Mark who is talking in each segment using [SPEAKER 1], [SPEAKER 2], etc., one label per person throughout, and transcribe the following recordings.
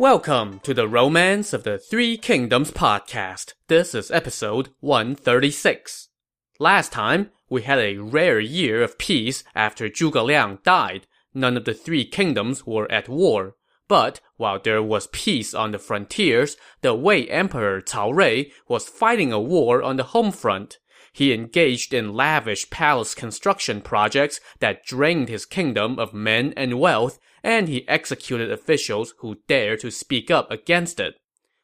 [SPEAKER 1] Welcome to the Romance of the Three Kingdoms podcast. This is episode 136. Last time, we had a rare year of peace after Zhuge Liang died. None of the three kingdoms were at war. But while there was peace on the frontiers, the Wei Emperor Cao Rui was fighting a war on the home front. He engaged in lavish palace construction projects that drained his kingdom of men and wealth, and he executed officials who dared to speak up against it.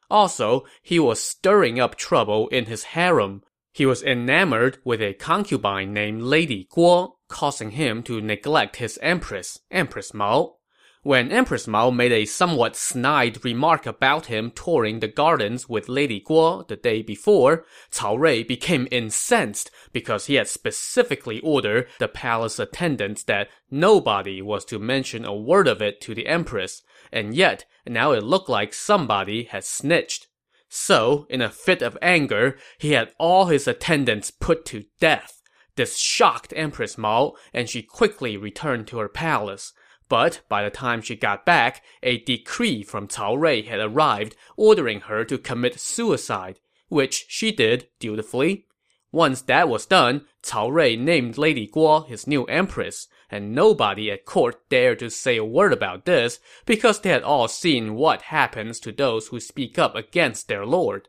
[SPEAKER 1] Also, he was stirring up trouble in his harem. He was enamored with a concubine named Lady Guo, causing him to neglect his empress, Empress Mao. When Empress Mao made a somewhat snide remark about him touring the gardens with Lady Guo the day before, Cao Rui became incensed because he had specifically ordered the palace attendants that nobody was to mention a word of it to the empress, and yet now it looked like somebody had snitched. So, in a fit of anger, he had all his attendants put to death. This shocked Empress Mao, and she quickly returned to her palace. But by the time she got back, a decree from Cao Rui had arrived ordering her to commit suicide, which she did dutifully. Once that was done, Cao Rui named Lady Guo his new empress, and nobody at court dared to say a word about this because they had all seen what happens to those who speak up against their lord.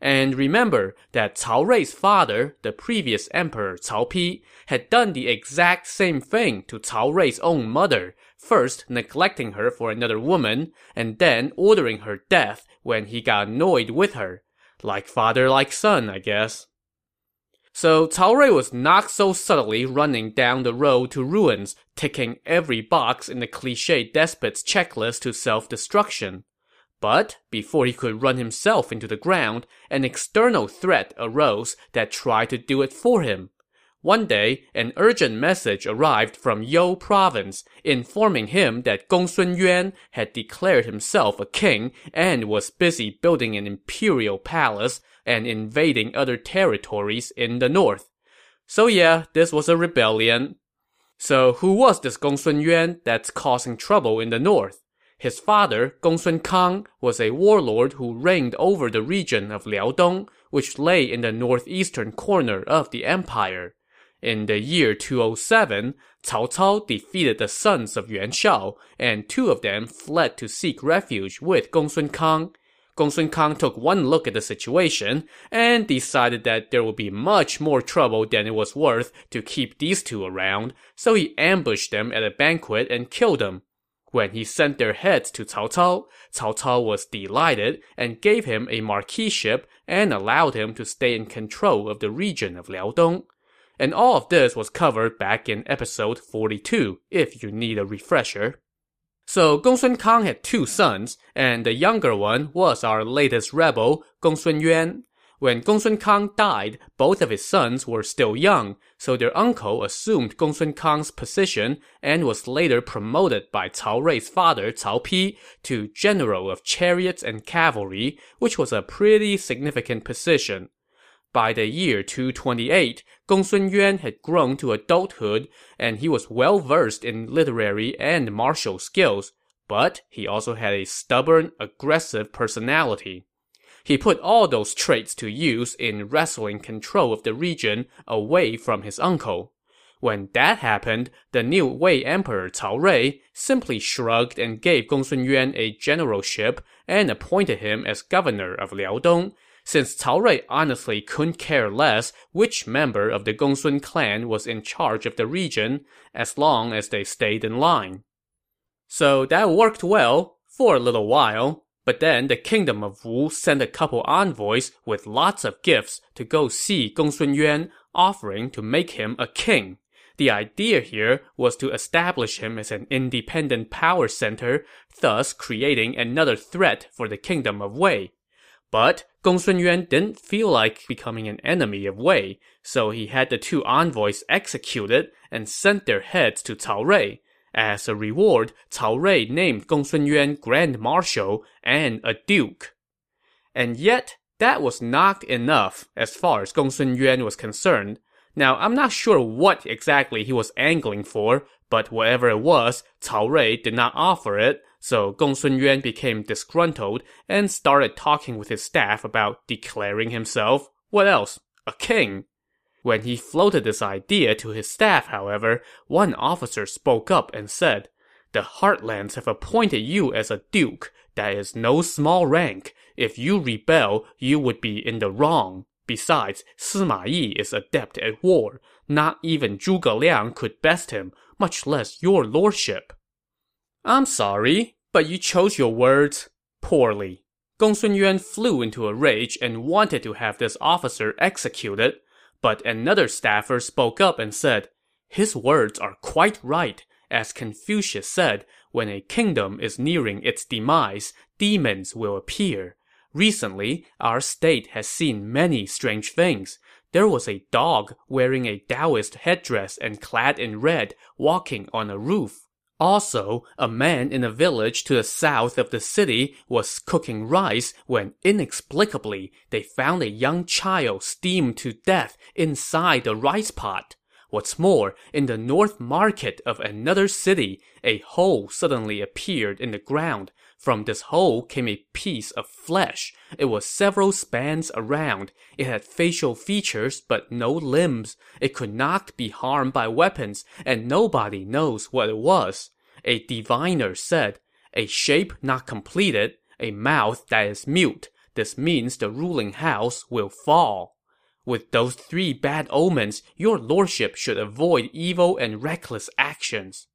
[SPEAKER 1] And remember that Cao Rui's father, the previous emperor Cao Pi, had done the exact same thing to Cao Rui's own mother, first neglecting her for another woman, and then ordering her death when he got annoyed with her. Like father, like son, I guess. So Cao Rui was not so subtly running down the road to ruins, ticking every box in the cliche despot's checklist to self-destruction. But before he could run himself into the ground, an external threat arose that tried to do it for him. One day, an urgent message arrived from You province, informing him that Gongsun Yuan had declared himself a king and was busy building an imperial palace and invading other territories in the north. So yeah, this was a rebellion. So who was this Gongsun Yuan that's causing trouble in the north? His father, Gongsun Kang, was a warlord who reigned over the region of Liaodong, which lay in the northeastern corner of the empire. In the year 207, Cao Cao defeated the sons of Yuan Shao, and two of them fled to seek refuge with Gongsun Kang. Gongsun Kang took one look at the situation and decided that there would be much more trouble than it was worth to keep these two around, so he ambushed them at a banquet and killed them. When he sent their heads to Cao Cao, Cao Cao was delighted and gave him a marquiship and allowed him to stay in control of the region of Liaodong. And all of this was covered back in episode 42, if you need a refresher. So Gongsun Kang had two sons, and the younger one was our latest rebel, Gongsun Yuan. When Gongsun Kang died, both of his sons were still young, so their uncle assumed Gongsun Kang's position and was later promoted by Cao Rui's father Cao Pi to general of chariots and cavalry, which was a pretty significant position. By the year 228, Gongsun Yuan had grown to adulthood, and he was well versed in literary and martial skills, but he also had a stubborn, aggressive personality. He put all those traits to use in wresting control of the region away from his uncle. When that happened, the new Wei Emperor Cao Rui simply shrugged and gave Gongsun Yuan a generalship and appointed him as governor of Liaodong, since Cao Rui honestly couldn't care less which member of the Gongsun clan was in charge of the region, as long as they stayed in line. So that worked well, for a little while, but then the kingdom of Wu sent a couple envoys with lots of gifts to go see Gongsun Yuan, offering to make him a king. The idea here was to establish him as an independent power center, thus creating another threat for the kingdom of Wei. But Gongsun Yuan didn't feel like becoming an enemy of Wei, so he had the two envoys executed and sent their heads to Cao Rui. As a reward, Cao Rui named Gongsun Yuan Grand Marshal and a Duke. And yet, that was not enough as far as Gongsun Yuan was concerned. Now, I'm not sure what exactly he was angling for, but whatever it was, Cao Rui did not offer it, so Gongsun Yuan became disgruntled and started talking with his staff about declaring himself, what else, a king. When he floated this idea to his staff, however, one officer spoke up and said, The Heartlands have appointed you as a duke. That is no small rank. If you rebel, you would be in the wrong. Besides, Sima Yi is adept at war. Not even Zhuge Liang could best him, much less your lordship. I'm sorry, but you chose your words poorly. Gongsun Yuan flew into a rage and wanted to have this officer executed, but another staffer spoke up and said, His words are quite right. As Confucius said, when a kingdom is nearing its demise, demons will appear. Recently, our state has seen many strange things. There was a dog wearing a Taoist headdress and clad in red walking on a roof. Also, a man in a village to the south of the city was cooking rice when inexplicably they found a young child steamed to death inside the rice pot. What's more, in the north market of another city, a hole suddenly appeared in the ground. From this hole came a piece of flesh. It was several spans around. It had facial features but no limbs. It could not be harmed by weapons, and nobody knows what it was. A diviner said, A shape not completed, a mouth that is mute. This means the ruling house will fall. With those three bad omens, your lordship should avoid evil and reckless actions.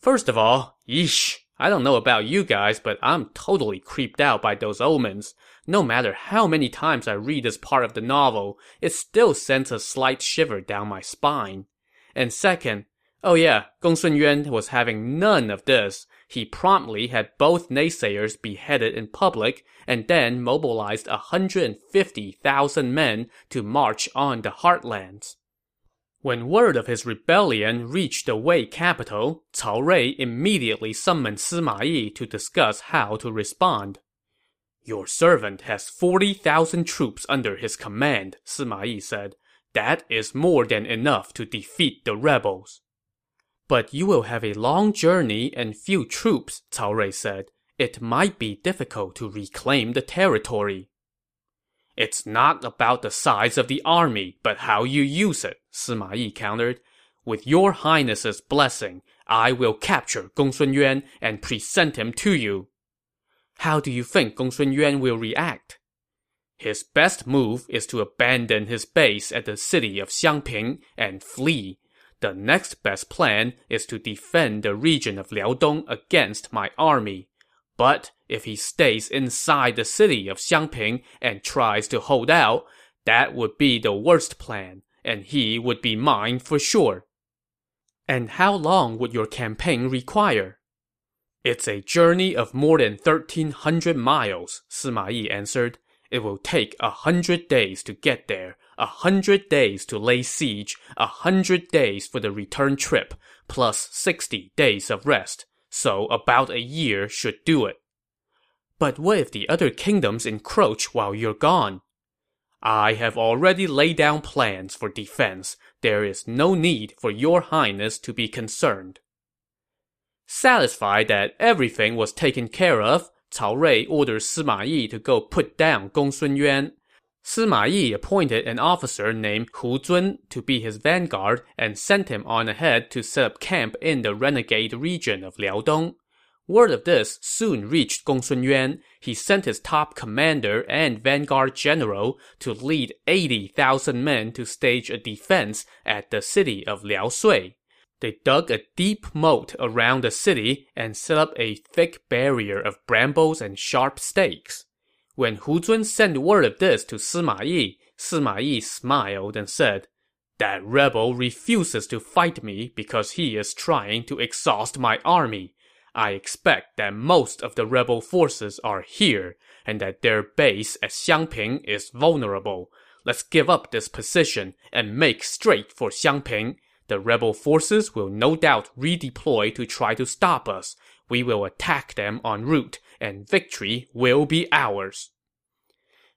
[SPEAKER 1] First of all, yeesh, I don't know about you guys, but I'm totally creeped out by those omens. No matter how many times I read this part of the novel, it still sends a slight shiver down my spine. And second, oh yeah, Gongsun Yuan was having none of this. He promptly had both naysayers beheaded in public, and then mobilized 150,000 men to march on the heartlands. When word of his rebellion reached the Wei capital, Cao Rui immediately summoned Sima Yi to discuss how to respond. Your servant has 40,000 troops under his command, Sima Yi said. That is more than enough to defeat the rebels. But you will have a long journey and few troops, Cao Rui said. It might be difficult to reclaim the territory. It's not about the size of the army, but how you use it, Sima Yi countered. With your highness's blessing, I will capture Gongsun Yuan and present him to you. How do you think Gongsun Yuan will react? His best move is to abandon his base at the city of Xiangping and flee. The next best plan is to defend the region of Liaodong against my army. But if he stays inside the city of Xiangping and tries to hold out, that would be the worst plan, and he would be mine for sure. And how long would your campaign require? It's a journey of more than 1,300 miles, Sima Yi answered. It will take a hundred days to get there, a hundred days to lay siege, a hundred days for the return trip, plus 60 days of rest so about a year should do it. But what if the other kingdoms encroach while you're gone? I have already laid down plans for defense. There is no need for your highness to be concerned. Satisfied that everything was taken care of, Cao Rui ordered Sima Yi to go put down Gongsun Yuan. Sima Yi appointed an officer named Hu Zun to be his vanguard and sent him on ahead to set up camp in the renegade region of Liaodong. Word of this soon reached Gongsun Yuan. He sent his top commander and vanguard general to lead 80,000 men to stage a defense at the city of Liaosui. They dug a deep moat around the city and set up a thick barrier of brambles and sharp stakes. When Hu Zun sent word of this to Sima Yi, Sima Yi smiled and said, That rebel refuses to fight me because he is trying to exhaust my army. I expect that most of the rebel forces are here, and that their base at Xiangping is vulnerable. Let's give up this position and make straight for Xiangping. The rebel forces will no doubt redeploy to try to stop us. We will attack them en route and victory will be ours.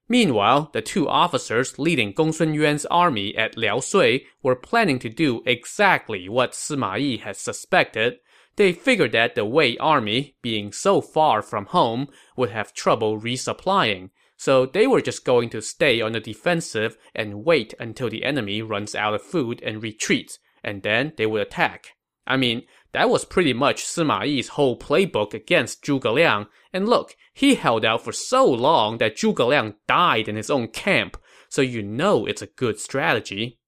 [SPEAKER 1] Meanwhile, the two officers leading Gongsun Yuan's army at Liaosui were planning to do exactly what Sima Yi had suspected. They figured that the Wei army, being so far from home, would have trouble resupplying, so they were just going to stay on the defensive and wait until the enemy runs out of food and retreats, and then they would attack. I mean, that was pretty much Sima Yi's whole playbook against Zhuge Liang, and look, he held out for so long that Zhuge Liang died in his own camp, so you know it's a good strategy.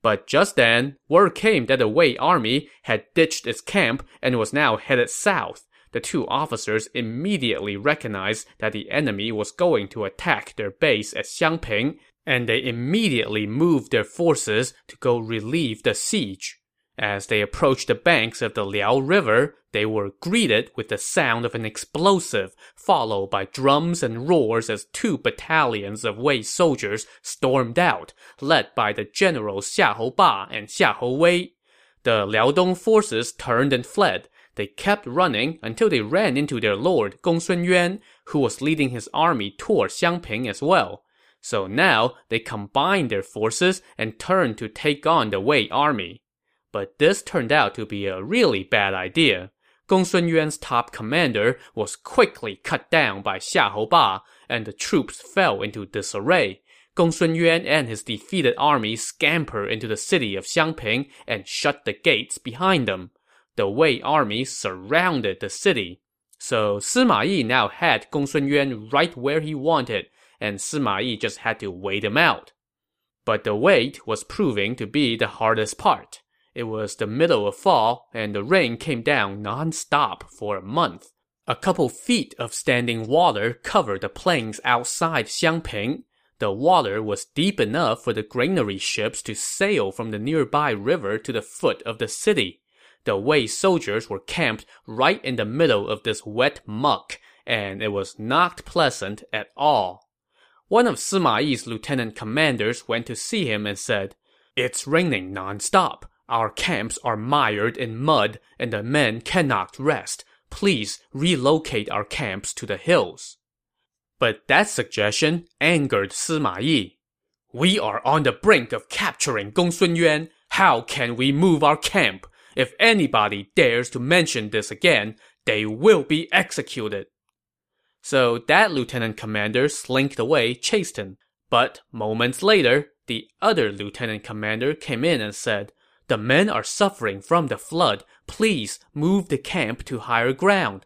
[SPEAKER 1] But just then, word came that the Wei army had ditched its camp and was now headed south. The two officers immediately recognized that the enemy was going to attack their base at Xiangping, and they immediately moved their forces to go relieve the siege. As they approached the banks of the Liao River, they were greeted with the sound of an explosive, followed by drums and roars as two battalions of Wei soldiers stormed out, led by the generals Xiahou Ba and Xiahou Wei. The Liaodong forces turned and fled. They kept running until they ran into their lord Gongsun Yuan, who was leading his army toward Xiangping as well. So now they combined their forces and turned to take on the Wei army. But this turned out to be a really bad idea. Gongsun Yuan's top commander was quickly cut down by Xiahou Ba, and the troops fell into disarray. Gongsun Yuan and his defeated army scampered into the city of Xiangping and shut the gates behind them. The Wei army surrounded the city. So Sima Yi now had Gongsun Yuan right where he wanted, and Sima Yi just had to wait him out. But the wait was proving to be the hardest part. It was the middle of fall, and the rain came down non-stop for a month. A couple feet of standing water covered the plains outside Xiangping. The water was deep enough for the granary ships to sail from the nearby river to the foot of the city. The Wei soldiers were camped right in the middle of this wet muck, and it was not pleasant at all. One of Sima Yi's lieutenant commanders went to see him and said, It's raining non-stop. Our camps are mired in mud, and the men cannot rest. Please relocate our camps to the hills. But that suggestion angered Sima Yi. We are on the brink of capturing Gongsun Yuan. How can we move our camp? If anybody dares to mention this again, they will be executed. So that lieutenant commander slinked away chastened. But moments later, the other lieutenant commander came in and said, the men are suffering from the flood. Please move the camp to higher ground.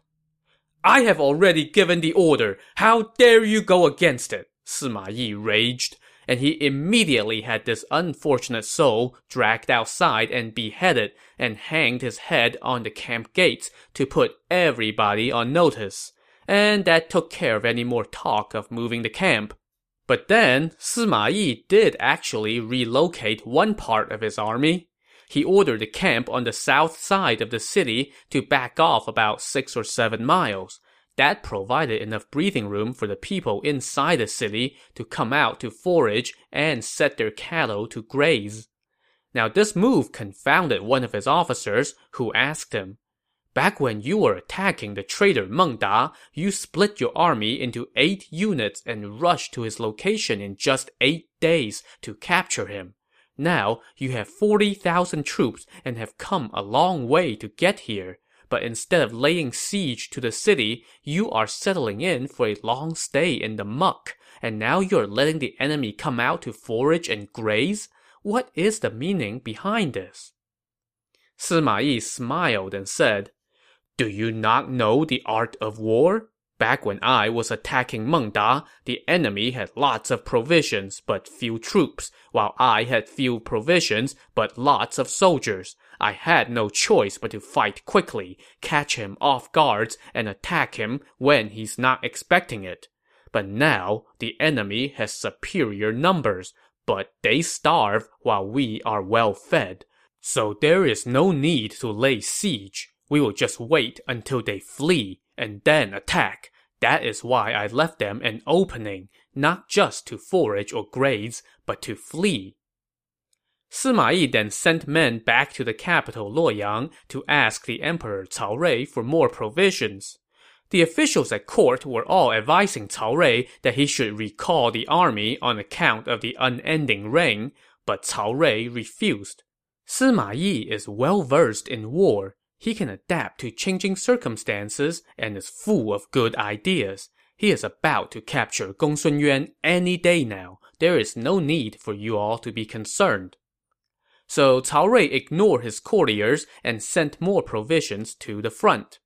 [SPEAKER 1] I have already given the order. How dare you go against it? Sima Yi raged, and he immediately had this unfortunate soul dragged outside and beheaded and hanged his head on the camp gates to put everybody on notice. And that took care of any more talk of moving the camp. But then, Sima Yi did actually relocate one part of his army he ordered the camp on the south side of the city to back off about six or seven miles. That provided enough breathing room for the people inside the city to come out to forage and set their cattle to graze. Now this move confounded one of his officers, who asked him, Back when you were attacking the traitor Meng Da, you split your army into eight units and rushed to his location in just eight days to capture him. Now, you have 40,000 troops and have come a long way to get here. But instead of laying siege to the city, you are settling in for a long stay in the muck. And now you're letting the enemy come out to forage and graze? What is the meaning behind this? Sima Yi smiled and said, Do you not know the art of war? Back when I was attacking Meng Da, the enemy had lots of provisions but few troops, while I had few provisions but lots of soldiers. I had no choice but to fight quickly, catch him off guards, and attack him when he's not expecting it. But now, the enemy has superior numbers, but they starve while we are well fed. So there is no need to lay siege. We will just wait until they flee and then attack. That is why I left them an opening, not just to forage or graze, but to flee. Sima Yi then sent men back to the capital Luoyang to ask the emperor Cao Rui for more provisions. The officials at court were all advising Cao Rui that he should recall the army on account of the unending rain, but Cao Rui refused. Sima Yi is well versed in war. He can adapt to changing circumstances and is full of good ideas. He is about to capture Gongsun Yuan any day now. There is no need for you all to be concerned. So Cao Rui ignored his courtiers and sent more provisions to the front.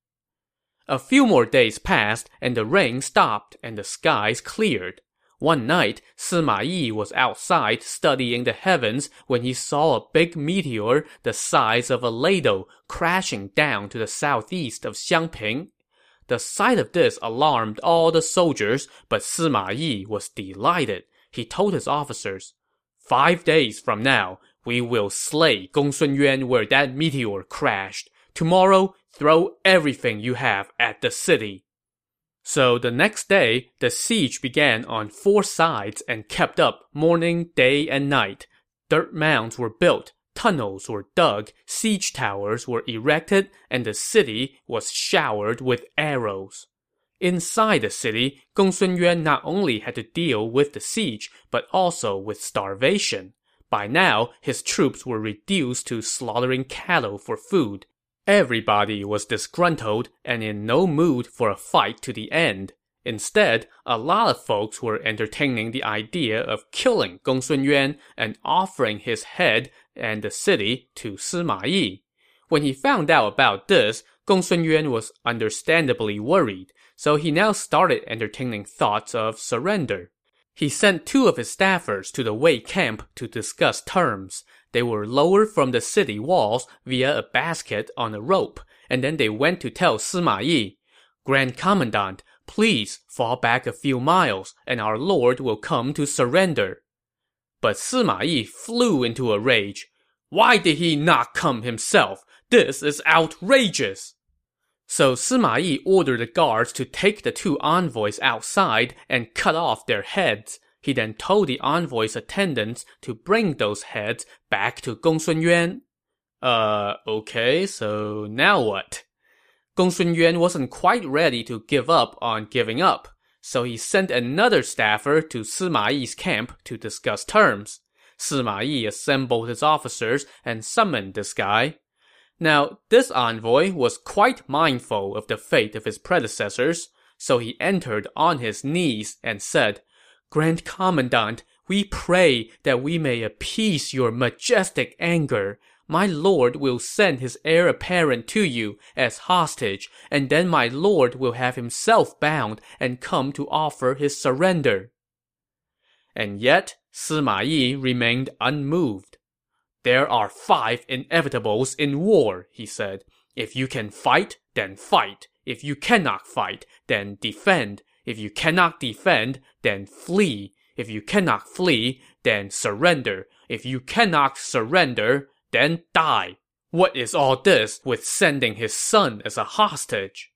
[SPEAKER 1] A few more days passed, and the rain stopped and the skies cleared. One night, Sima Yi was outside studying the heavens when he saw a big meteor the size of a ladle crashing down to the southeast of Xiangping. The sight of this alarmed all the soldiers, but Sima Yi was delighted. He told his officers, Five days from now, we will slay Gongsun Yuan where that meteor crashed. Tomorrow, throw everything you have at the city. So the next day, the siege began on four sides and kept up morning, day, and night. Dirt mounds were built, tunnels were dug, siege towers were erected, and the city was showered with arrows. Inside the city, Gongsun Yuan not only had to deal with the siege, but also with starvation. By now, his troops were reduced to slaughtering cattle for food. Everybody was disgruntled and in no mood for a fight to the end. Instead, a lot of folks were entertaining the idea of killing Gongsun Yuan and offering his head and the city to Sima Yi. When he found out about this, Gongsun Yuan was understandably worried, so he now started entertaining thoughts of surrender. He sent two of his staffers to the Wei camp to discuss terms. They were lowered from the city walls via a basket on a rope, and then they went to tell Sima Yi, Grand Commandant, please fall back a few miles, and our lord will come to surrender. But Sima Yi flew into a rage. Why did he not come himself? This is outrageous! So Sima Yi ordered the guards to take the two envoys outside and cut off their heads. He then told the envoys' attendants to bring those heads back to Gongsun Yuan. Uh, okay, so now what? Gongsun Yuan wasn't quite ready to give up on giving up, so he sent another staffer to Sima Yi's camp to discuss terms. Sima Yi assembled his officers and summoned this guy. Now, this envoy was quite mindful of the fate of his predecessors, so he entered on his knees and said, Grand Commandant, we pray that we may appease your majestic anger. My lord will send his heir apparent to you as hostage, and then my lord will have himself bound and come to offer his surrender. And yet, Sima Yi remained unmoved. There are five inevitables in war, he said. If you can fight, then fight. If you cannot fight, then defend. If you cannot defend, then flee. If you cannot flee, then surrender. If you cannot surrender, then die. What is all this with sending his son as a hostage?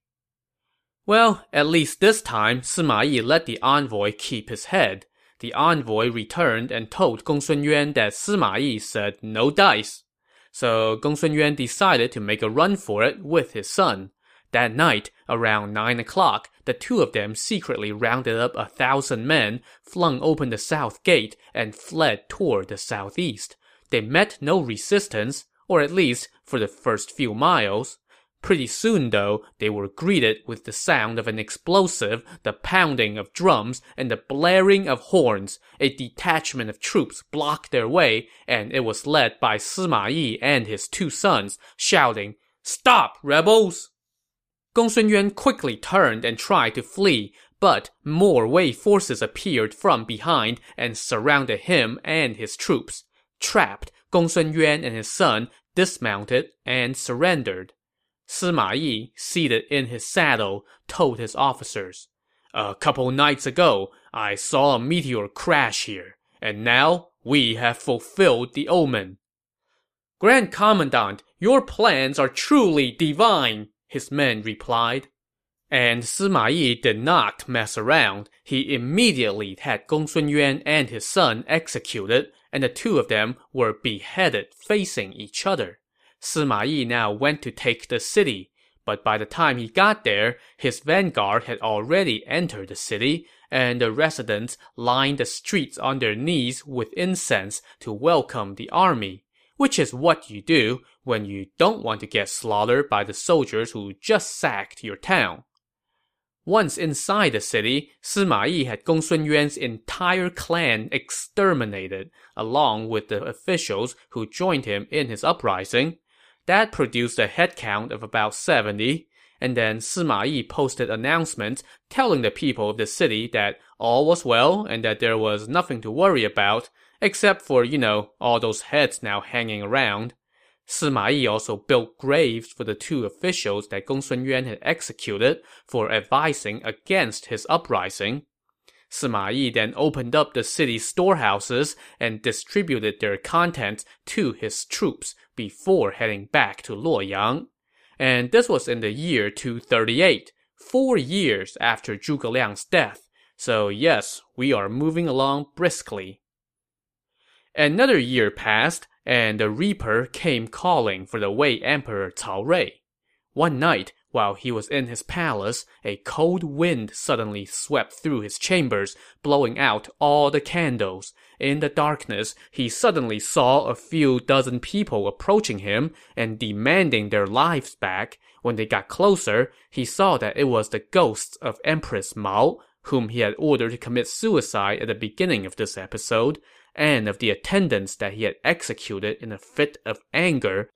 [SPEAKER 1] Well, at least this time, Sima Yi let the envoy keep his head. The envoy returned and told Gongsun Yuan that Sima Yi said no dice. So Gongsun Yuan decided to make a run for it with his son. That night, around nine o'clock, the two of them secretly rounded up a thousand men, flung open the south gate, and fled toward the southeast. They met no resistance, or at least for the first few miles. Pretty soon, though, they were greeted with the sound of an explosive, the pounding of drums, and the blaring of horns. A detachment of troops blocked their way, and it was led by Sima Yi and his two sons, shouting, Stop, rebels! Gongsun Yuan quickly turned and tried to flee, but more Wei forces appeared from behind and surrounded him and his troops. Trapped, Gongsun Yuan and his son dismounted and surrendered. Sima Yi, seated in his saddle, told his officers, A couple nights ago, I saw a meteor crash here, and now we have fulfilled the omen. Grand Commandant, your plans are truly divine, his men replied. And Sima Yi did not mess around. He immediately had Gongsun Yuan and his son executed, and the two of them were beheaded facing each other. Sima Yi now went to take the city, but by the time he got there, his vanguard had already entered the city, and the residents lined the streets on their knees with incense to welcome the army. Which is what you do when you don't want to get slaughtered by the soldiers who just sacked your town. Once inside the city, Sima Yi had Gongsun Yuan's entire clan exterminated, along with the officials who joined him in his uprising. That produced a headcount of about 70, and then Sima Yi posted announcements telling the people of the city that all was well and that there was nothing to worry about, except for, you know, all those heads now hanging around. Sima Yi also built graves for the two officials that Gongsun Yuan had executed for advising against his uprising. Sima Yi then opened up the city's storehouses and distributed their contents to his troops before heading back to Luoyang. And this was in the year 238, four years after Zhuge Liang's death. So yes, we are moving along briskly. Another year passed, and the Reaper came calling for the Wei Emperor Cao Rui. One night, while he was in his palace, a cold wind suddenly swept through his chambers, blowing out all the candles. In the darkness, he suddenly saw a few dozen people approaching him and demanding their lives back. When they got closer, he saw that it was the ghosts of Empress Mao, whom he had ordered to commit suicide at the beginning of this episode, and of the attendants that he had executed in a fit of anger.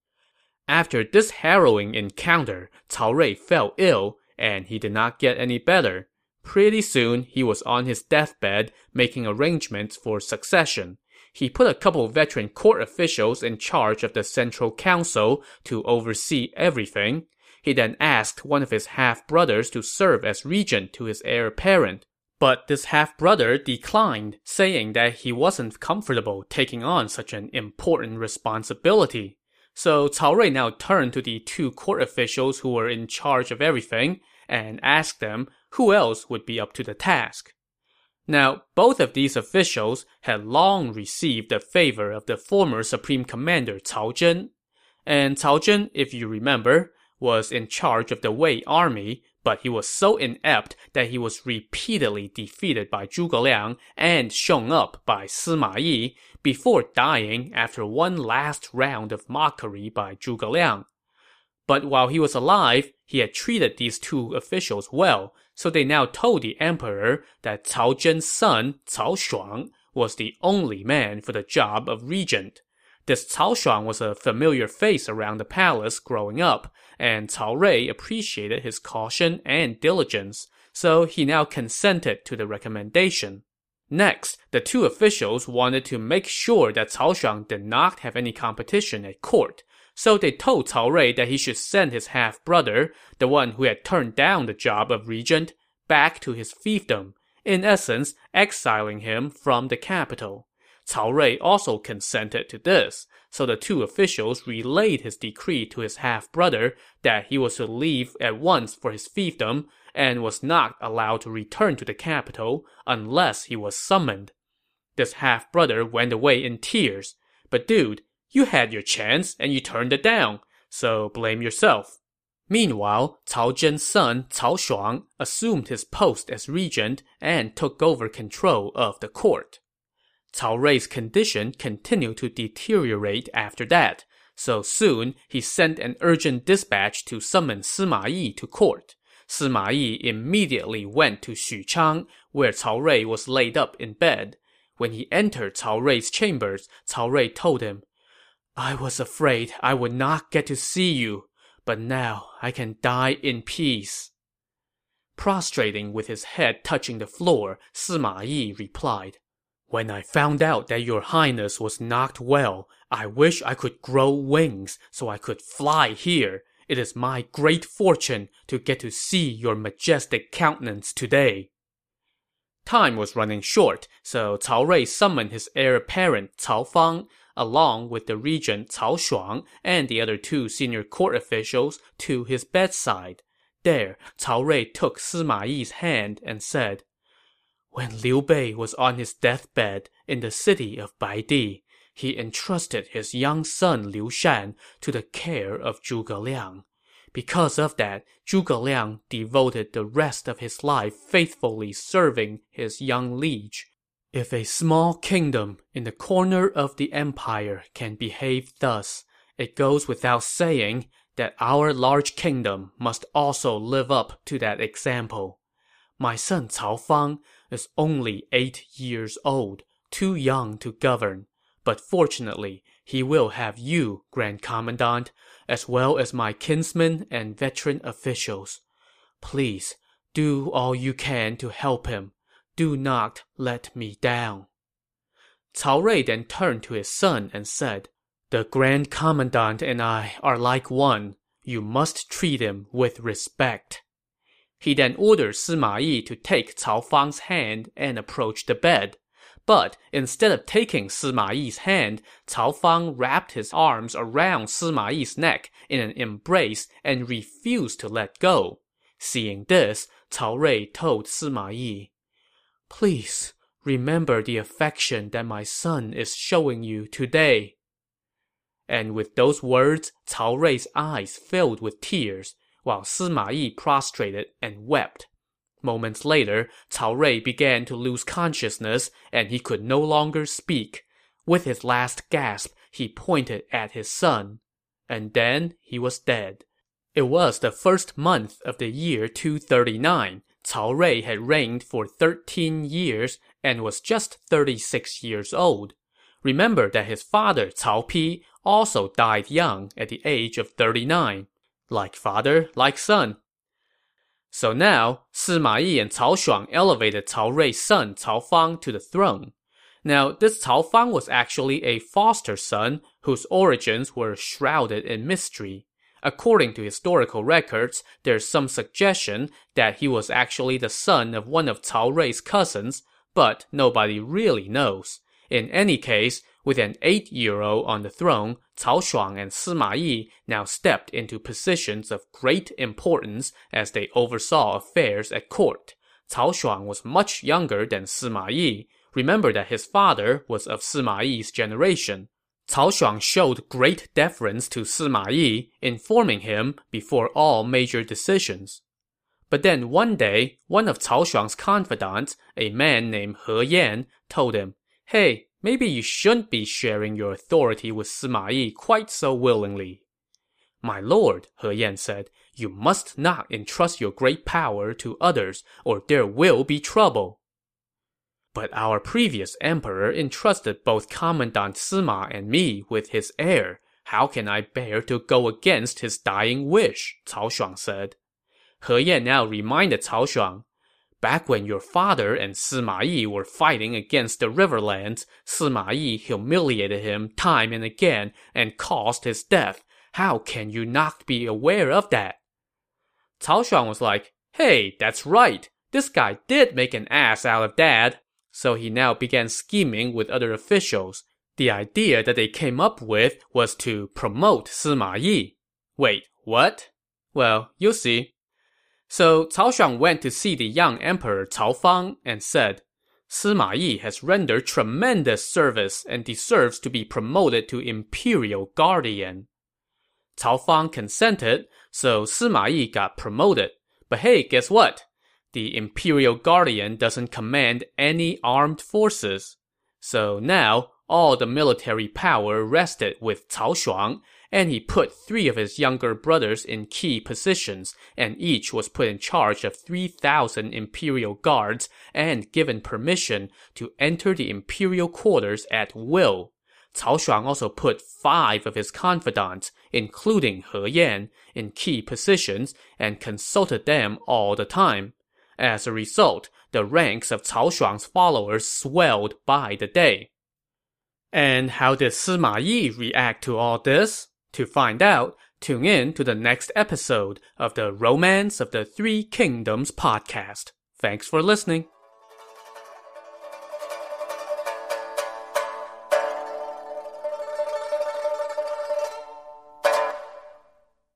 [SPEAKER 1] After this harrowing encounter, Cao Rui fell ill, and he did not get any better. Pretty soon, he was on his deathbed, making arrangements for succession. He put a couple veteran court officials in charge of the central council to oversee everything. He then asked one of his half-brothers to serve as regent to his heir apparent. But this half-brother declined, saying that he wasn't comfortable taking on such an important responsibility. So Cao Rui now turned to the two court officials who were in charge of everything and asked them who else would be up to the task. Now, both of these officials had long received the favor of the former supreme commander Cao Zhen. And Cao Zhen, if you remember, was in charge of the Wei army, but he was so inept that he was repeatedly defeated by Zhuge Liang and shown up by Sima Yi before dying after one last round of mockery by Zhuge Liang. But while he was alive, he had treated these two officials well, so they now told the emperor that Cao Zhen's son, Cao Shuang, was the only man for the job of regent. This Cao Shuang was a familiar face around the palace growing up, and Cao Rui appreciated his caution and diligence, so he now consented to the recommendation. Next, the two officials wanted to make sure that Cao Shuang did not have any competition at court, so they told Cao Rui that he should send his half-brother, the one who had turned down the job of regent, back to his fiefdom, in essence exiling him from the capital. Cao Rui also consented to this, so the two officials relayed his decree to his half-brother that he was to leave at once for his fiefdom and was not allowed to return to the capital unless he was summoned. This half-brother went away in tears. But dude, you had your chance and you turned it down, so blame yourself. Meanwhile, Cao Zhen's son Cao Shuang assumed his post as regent and took over control of the court. Cao Rui's condition continued to deteriorate after that, so soon he sent an urgent dispatch to summon Sima Yi to court. Sima Yi immediately went to Xuchang, where Cao Rui was laid up in bed. When he entered Cao Rui's chambers, Cao Rui told him, I was afraid I would not get to see you, but now I can die in peace. Prostrating with his head touching the floor, Sima Yi replied, when I found out that your highness was not well, I wish I could grow wings so I could fly here. It is my great fortune to get to see your majestic countenance today. Time was running short, so Cao Rui summoned his heir apparent Cao Fang, along with the regent Cao Shuang and the other two senior court officials, to his bedside. There, Cao Rui took Sima Yi's hand and said, when Liu Bei was on his deathbed in the city of Baidi, he entrusted his young son Liu Shan to the care of Zhuge Liang. Because of that, Zhuge Liang devoted the rest of his life faithfully serving his young liege. If a small kingdom in the corner of the empire can behave thus, it goes without saying that our large kingdom must also live up to that example. My son Cao Fang is only eight years old, too young to govern, but fortunately he will have you, Grand Commandant, as well as my kinsmen and veteran officials. Please, do all you can to help him do not let me down. Cao Rui then turned to his son and said, The Grand Commandant and I are like one. You must treat him with respect. He then ordered Sima Yi to take Cao Fang's hand and approach the bed. But instead of taking Sima Yi's hand, Cao Fang wrapped his arms around Sima Yi's neck in an embrace and refused to let go. Seeing this, Cao Rui told Sima Yi, Please remember the affection that my son is showing you today. And with those words, Cao Rui's eyes filled with tears, while Sima Yi prostrated and wept. Moments later, Cao Rui began to lose consciousness, and he could no longer speak. With his last gasp, he pointed at his son. And then he was dead. It was the first month of the year 239, Cao Rui had reigned for 13 years and was just 36 years old. Remember that his father Cao Pi also died young at the age of 39. Like father, like son. So now, Sima Yi and Cao Shuang elevated Cao Rui's son Cao Fang to the throne. Now, this Cao Fang was actually a foster son whose origins were shrouded in mystery. According to historical records, there's some suggestion that he was actually the son of one of Cao Rui's cousins, but nobody really knows. In any case, with an eight-year-old on the throne, Cao Shuang and Sima Yi now stepped into positions of great importance as they oversaw affairs at court. Cao Shuang was much younger than Sima Yi. Remember that his father was of Sima Yi's generation. Cao Shuang showed great deference to Sima Yi, informing him before all major decisions. But then one day, one of Cao Shuang's confidants, a man named He Yan, told him, Hey, maybe you shouldn't be sharing your authority with Sima Yi quite so willingly. My lord, He Yan said, you must not entrust your great power to others, or there will be trouble. But our previous emperor entrusted both Commandant Sima and me with his heir. How can I bear to go against his dying wish? Cao Shuang said. He Yan now reminded Cao Shuang, Back when your father and Sima Yi were fighting against the Riverlands, Sima Yi humiliated him time and again and caused his death. How can you not be aware of that? Cao Shuang was like, Hey, that's right. This guy did make an ass out of dad. So he now began scheming with other officials. The idea that they came up with was to promote Sima Yi. Wait, what? Well, you'll see. So Cao Shuang went to see the young emperor Cao Fang and said, Sima Yi has rendered tremendous service and deserves to be promoted to imperial guardian. Cao Fang consented, so Sima Yi got promoted. But hey, guess what? the Imperial Guardian doesn't command any armed forces. So now, all the military power rested with Cao Shuang, and he put three of his younger brothers in key positions, and each was put in charge of 3,000 imperial guards and given permission to enter the imperial quarters at will. Cao Shuang also put five of his confidants, including He Yan, in key positions and consulted them all the time. As a result, the ranks of Cao Shuang's followers swelled by the day. And how did Sima Yi react to all this? To find out, tune in to the next episode of the Romance of the Three Kingdoms podcast. Thanks for listening.